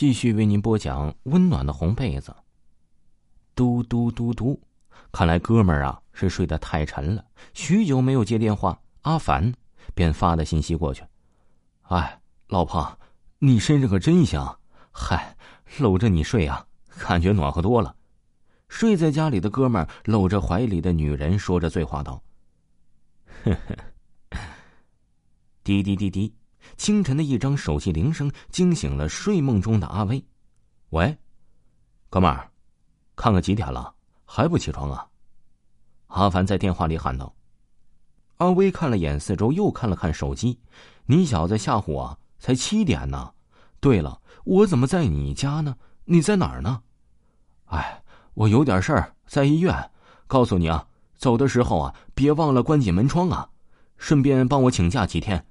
继续为您播讲温暖的红被子。嘟嘟嘟嘟，看来哥们儿啊是睡得太沉了，许久没有接电话，阿凡便发了信息过去。哎，老婆，你身上可真香，嗨，搂着你睡啊，感觉暖和多了。睡在家里的哥们儿搂着怀里的女人，说着醉话道：“呵呵。”滴滴滴滴，清晨的一张手机铃声惊醒了睡梦中的阿威。喂，哥们儿，看看几点了，还不起床啊？阿凡在电话里喊道。阿威看了眼四周，又看了看手机：“你小子吓唬我，才七点呢。对了，我怎么在你家呢？你在哪儿呢？”哎。我有点事儿，在医院。告诉你啊，走的时候啊，别忘了关紧门窗啊。顺便帮我请假几天。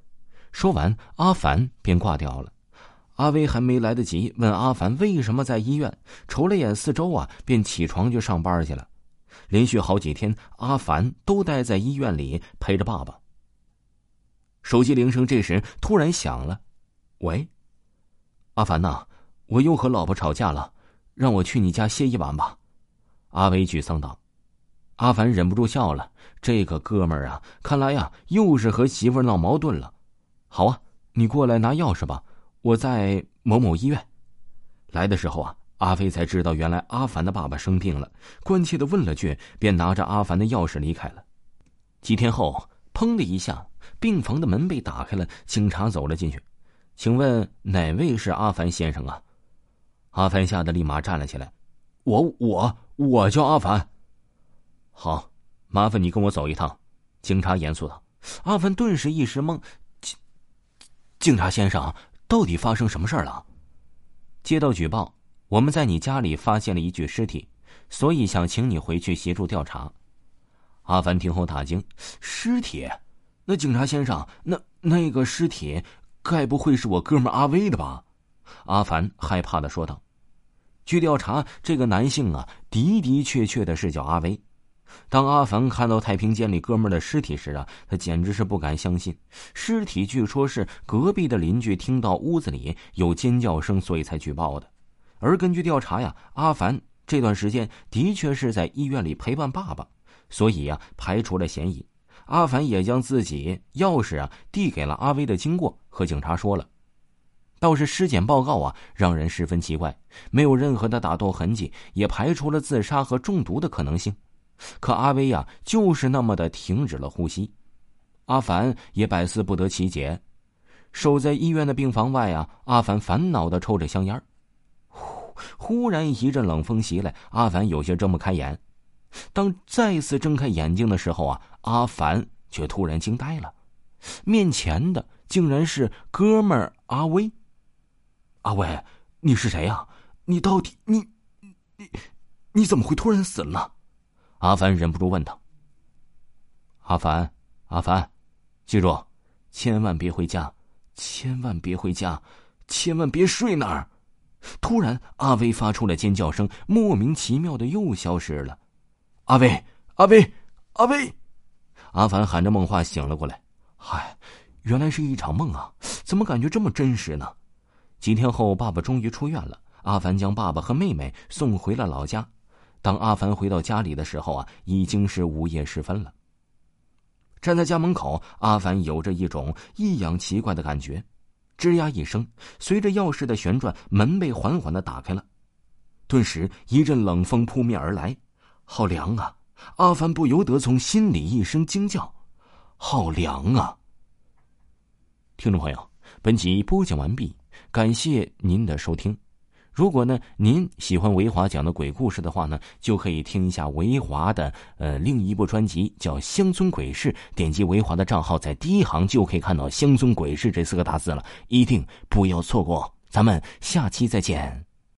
说完，阿凡便挂掉了。阿威还没来得及问阿凡为什么在医院，瞅了眼四周啊，便起床就上班去了。连续好几天，阿凡都待在医院里陪着爸爸。手机铃声这时突然响了，喂，阿凡呐，我又和老婆吵架了，让我去你家歇一晚吧。阿威沮丧道：“阿凡忍不住笑了。这个哥们儿啊，看来呀，又是和媳妇闹矛盾了。好啊，你过来拿钥匙吧，我在某某医院。来的时候啊，阿飞才知道原来阿凡的爸爸生病了，关切的问了句，便拿着阿凡的钥匙离开了。几天后，砰的一下，病房的门被打开了，警察走了进去。请问哪位是阿凡先生啊？阿凡吓得立马站了起来。我我。我叫阿凡。好，麻烦你跟我走一趟。警察严肃道。阿凡顿时一时懵。警察先生，到底发生什么事了？接到举报，我们在你家里发现了一具尸体，所以想请你回去协助调查。阿凡听后大惊：尸体？那警察先生，那那个尸体，该不会是我哥们阿威的吧？阿凡害怕的说道。据调查，这个男性啊，的的确确的是叫阿威。当阿凡看到太平间里哥们的尸体时啊，他简直是不敢相信。尸体据说是隔壁的邻居听到屋子里有尖叫声，所以才举报的。而根据调查呀，阿凡这段时间的确是在医院里陪伴爸爸，所以呀，排除了嫌疑。阿凡也将自己钥匙啊递给了阿威的经过和警察说了。倒是尸检报告啊，让人十分奇怪，没有任何的打斗痕迹，也排除了自杀和中毒的可能性。可阿威呀，就是那么的停止了呼吸。阿凡也百思不得其解。守在医院的病房外啊，阿凡烦恼的抽着香烟。忽忽然一阵冷风袭来，阿凡有些睁不开眼。当再次睁开眼睛的时候啊，阿凡却突然惊呆了，面前的竟然是哥们儿阿威。阿威，你是谁呀？你到底你你你怎么会突然死了？阿凡忍不住问道。阿凡，阿凡，记住，千万别回家，千万别回家，千万别睡那儿。突然，阿威发出了尖叫声，莫名其妙的又消失了。阿威，阿威，阿威！阿凡喊着梦话醒了过来。嗨，原来是一场梦啊！怎么感觉这么真实呢？几天后，爸爸终于出院了。阿凡将爸爸和妹妹送回了老家。当阿凡回到家里的时候啊，已经是午夜时分了。站在家门口，阿凡有着一种异样奇怪的感觉。吱呀一声，随着钥匙的旋转，门被缓缓的打开了。顿时，一阵冷风扑面而来，好凉啊！阿凡不由得从心里一声惊叫：“好凉啊！”听众朋友，本集播讲完毕。感谢您的收听，如果呢您喜欢维华讲的鬼故事的话呢，就可以听一下维华的呃另一部专辑叫《乡村鬼事》，点击维华的账号，在第一行就可以看到“乡村鬼事”这四个大字了，一定不要错过。咱们下期再见。